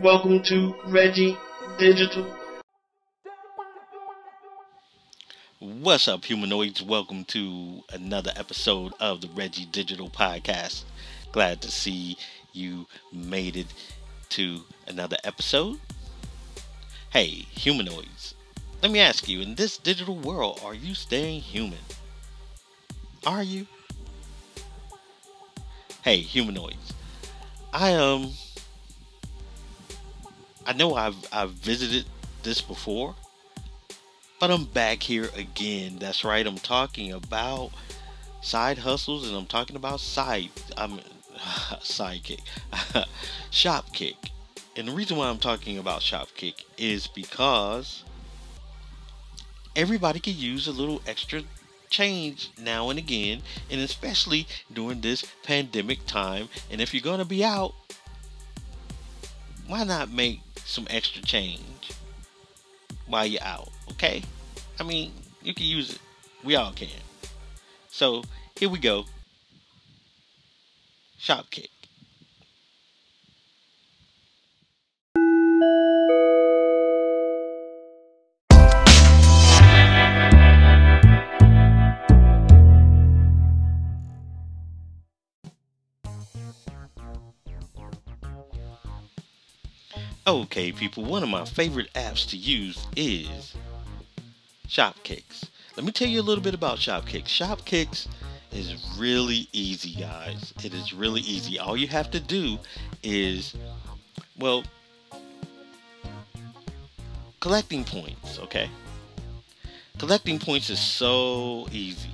Welcome to Reggie Digital. What's up, humanoids? Welcome to another episode of the Reggie Digital Podcast. Glad to see you made it to another episode. Hey, humanoids, let me ask you in this digital world, are you staying human? Are you? Hey, humanoids, I um I know I've I've visited this before, but I'm back here again. That's right. I'm talking about side hustles and I'm talking about side I'm sidekick. Shopkick. And the reason why I'm talking about Shopkick is because everybody can use a little extra change now and again, and especially during this pandemic time. And if you're going to be out, why not make some extra change while you're out? Okay? I mean, you can use it. We all can. So here we go. Shopkick. Okay, people, one of my favorite apps to use is Shopkicks. Let me tell you a little bit about Shopkicks. Shopkicks is really easy, guys. It is really easy. All you have to do is, well, collecting points, okay? Collecting points is so easy.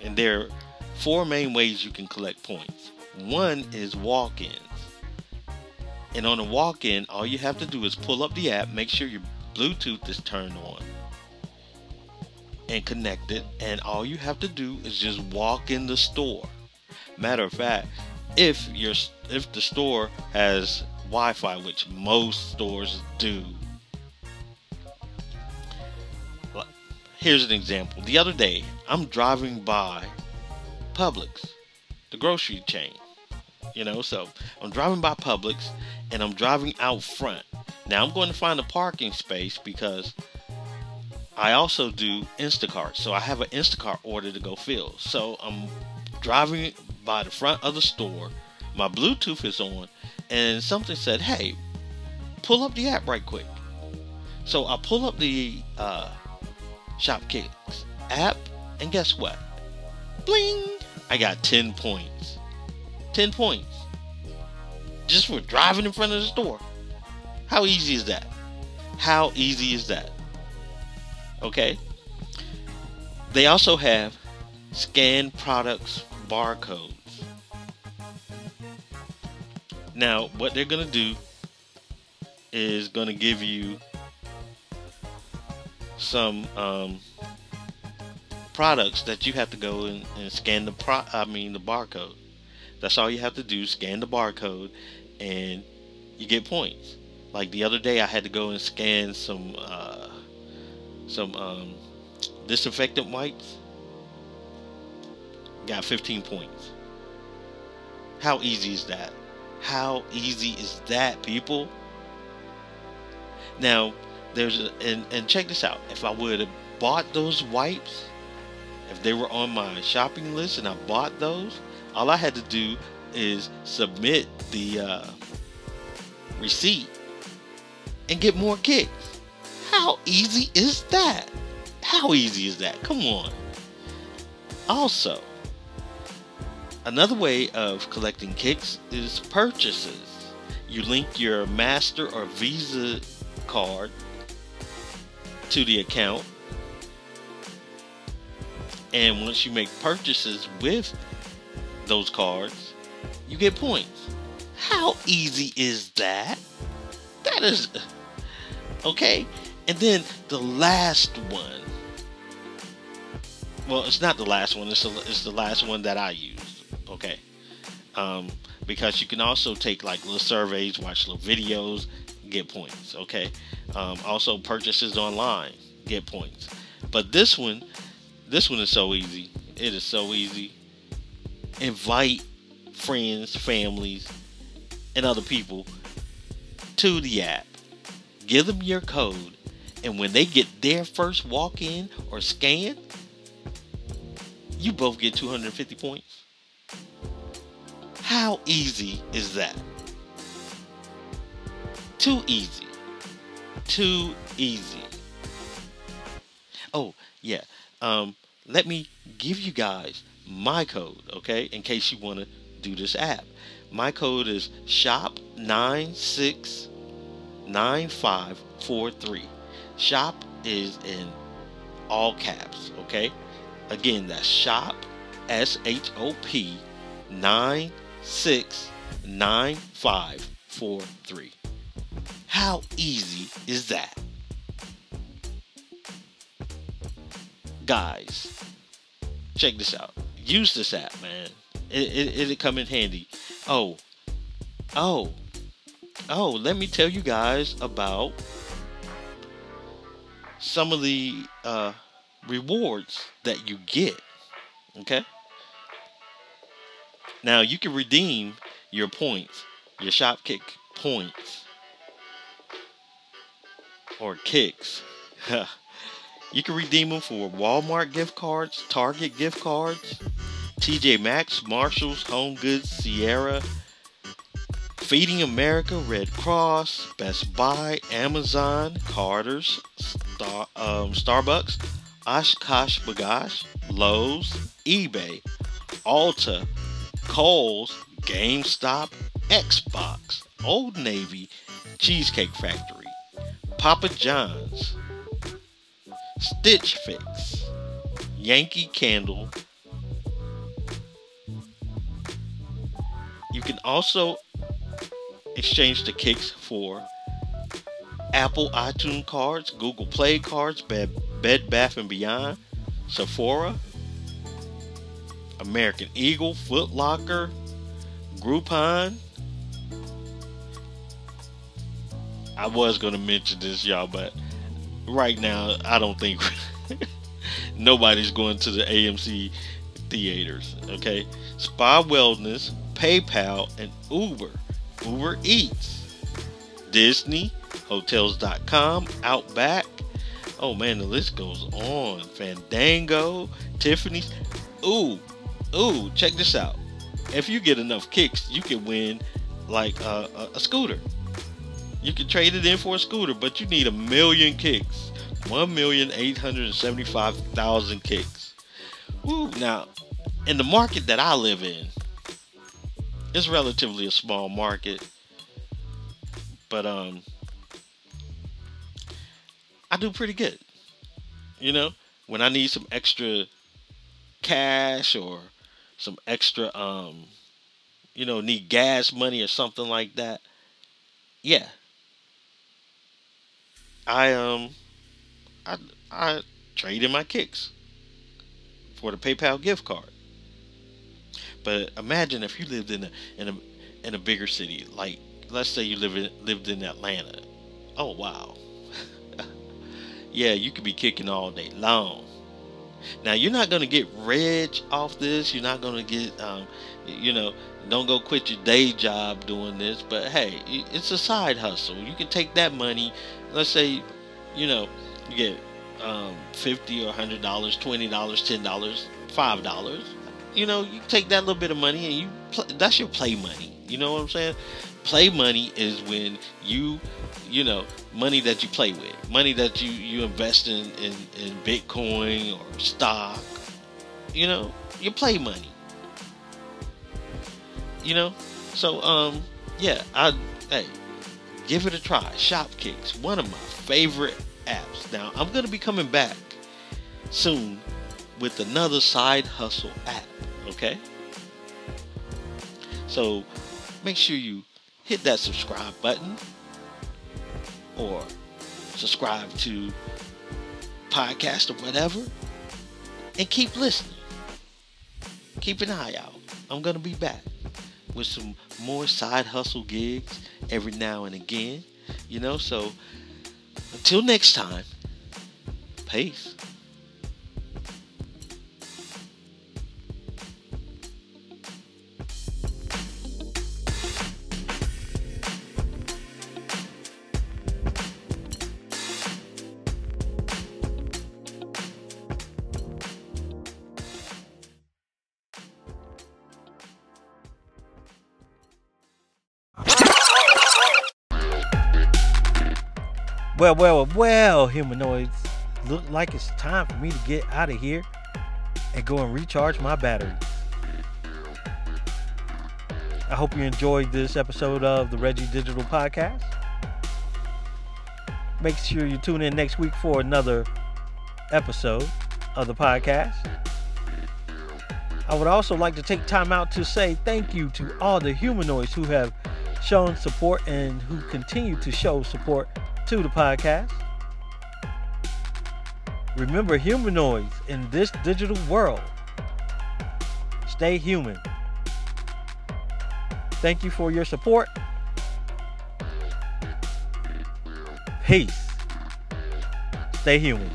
And there are four main ways you can collect points. One is walk ins. And on a walk in, all you have to do is pull up the app, make sure your Bluetooth is turned on and connected, and all you have to do is just walk in the store. Matter of fact, if your if the store has Wi-Fi, which most stores do. Here's an example. The other day, I'm driving by Publix, the grocery chain. You know, so I'm driving by Publix and I'm driving out front. Now I'm going to find a parking space because I also do Instacart. So I have an Instacart order to go fill. So I'm driving by the front of the store. My Bluetooth is on and something said, "Hey, pull up the app right quick." So I pull up the uh, Shopkicks app, and guess what? Bling! I got 10 points. 10 points. Just for driving in front of the store. How easy is that? How easy is that? Okay. They also have scan products barcodes. Now, what they're going to do is going to give you some um, products that you have to go and, and scan the pro I mean the barcode. That's all you have to do, scan the barcode and you get points. Like the other day I had to go and scan some uh, some um, disinfectant wipes. Got 15 points. How easy is that? How easy is that, people? Now, there's a, and, and check this out. If I would have bought those wipes, if they were on my shopping list and I bought those, all I had to do is submit the uh, receipt and get more kicks. How easy is that? How easy is that? Come on. Also, another way of collecting kicks is purchases. You link your Master or Visa card to the account. And once you make purchases with those cards, you get points. How easy is that? That is okay. And then the last one. Well, it's not the last one. It's, the, it's the last one that I use. Okay. Um, because you can also take like little surveys, watch little videos, get points. Okay. Um, also purchases online, get points. But this one, this one is so easy. It is so easy. Invite friends, families, and other people to the app, give them your code, and when they get their first walk in or scan, you both get 250 points. How easy is that? Too easy. Too easy. Oh, yeah. Um, let me give you guys my code, okay, in case you want to do this app. My code is shop969543. Shop is in all caps, okay? Again, that's shop, S H O P, 969543. How easy is that? Guys, check this out. Use this app, man. It, it, it'll come in handy. Oh, oh, oh, let me tell you guys about some of the uh, rewards that you get. Okay? Now, you can redeem your points, your Shopkick points or kicks. you can redeem them for Walmart gift cards, Target gift cards, TJ Maxx, Marshalls, Home Goods, Sierra, Feeding America, Red Cross, Best Buy, Amazon, Carter's, Star, um, Starbucks, Oshkosh B'gosh, Lowe's, eBay, Ulta, Kohl's, GameStop, Xbox, Old Navy, Cheesecake Factory, Papa John's, Stitch Fix, Yankee Candle. You can also exchange the kicks for Apple iTunes cards, Google Play cards, Bed, Bath and Beyond, Sephora, American Eagle, Foot Locker, Groupon, I was going to mention this, y'all, but right now, I don't think nobody's going to the AMC theaters. Okay, Spa Wellness, PayPal, and Uber, Uber Eats, Disney, Hotels.com, Outback. Oh man, the list goes on. Fandango, Tiffany's. Ooh, ooh, check this out. If you get enough kicks, you can win like a, a, a scooter. You can trade it in for a scooter, but you need a million kicks. 1,875,000 kicks. Woo, now, in the market that I live in, it's relatively a small market. But um I do pretty good. You know, when I need some extra cash or some extra um you know, need gas money or something like that. Yeah, I um I I trade in my kicks for the PayPal gift card. But imagine if you lived in a in a in a bigger city, like let's say you live in, lived in Atlanta. Oh wow. yeah, you could be kicking all day long. Now you're not gonna get rich off this. You're not gonna get, um, you know, don't go quit your day job doing this. But hey, it's a side hustle. You can take that money let's say, you know, you get um, fifty or hundred dollars, twenty dollars, ten dollars, five dollars. You know, you take that little bit of money and you play, that's your play money. You know what I'm saying? Play money is when you, you know, money that you play with, money that you you invest in in, in Bitcoin or stock. You know, your play money. You know, so um, yeah, I hey, give it a try. Shopkicks, one of my favorite apps. Now, I'm to be coming back soon with another side hustle app, okay? So, make sure you hit that subscribe button or subscribe to podcast or whatever and keep listening. Keep an eye out. I'm going to be back with some more side hustle gigs every now and again. You know, so until next time, peace. Well, well, well, humanoids. Look like it's time for me to get out of here and go and recharge my batteries. I hope you enjoyed this episode of the Reggie Digital Podcast. Make sure you tune in next week for another episode of the podcast. I would also like to take time out to say thank you to all the humanoids who have shown support and who continue to show support to the podcast. Remember, humanoids in this digital world, stay human. Thank you for your support. Peace. Stay human.